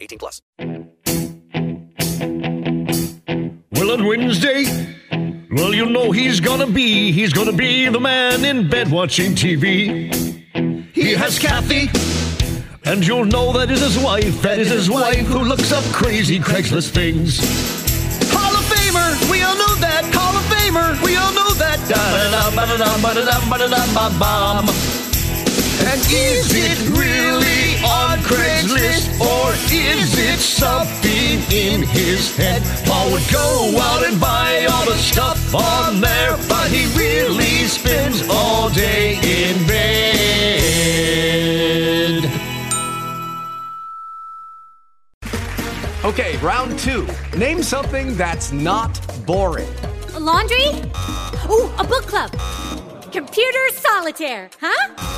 18 plus. Well, on Wednesday, well, you know he's gonna be, he's gonna be the man in bed watching TV. He has Kathy, and you'll know that is his wife, that is his wife who looks up crazy Craigslist things. Hall of Famer, we all know that. Hall of Famer, we all know that. Da-da-da, ba-da-da, ba-da-da, ba-da-da, ba-bam. And is it really on Craigslist or is it something in his head? Paul would go out and buy all the stuff on there, but he really spends all day in bed. Okay, round two. Name something that's not boring. A laundry? Ooh, a book club. Computer solitaire, huh?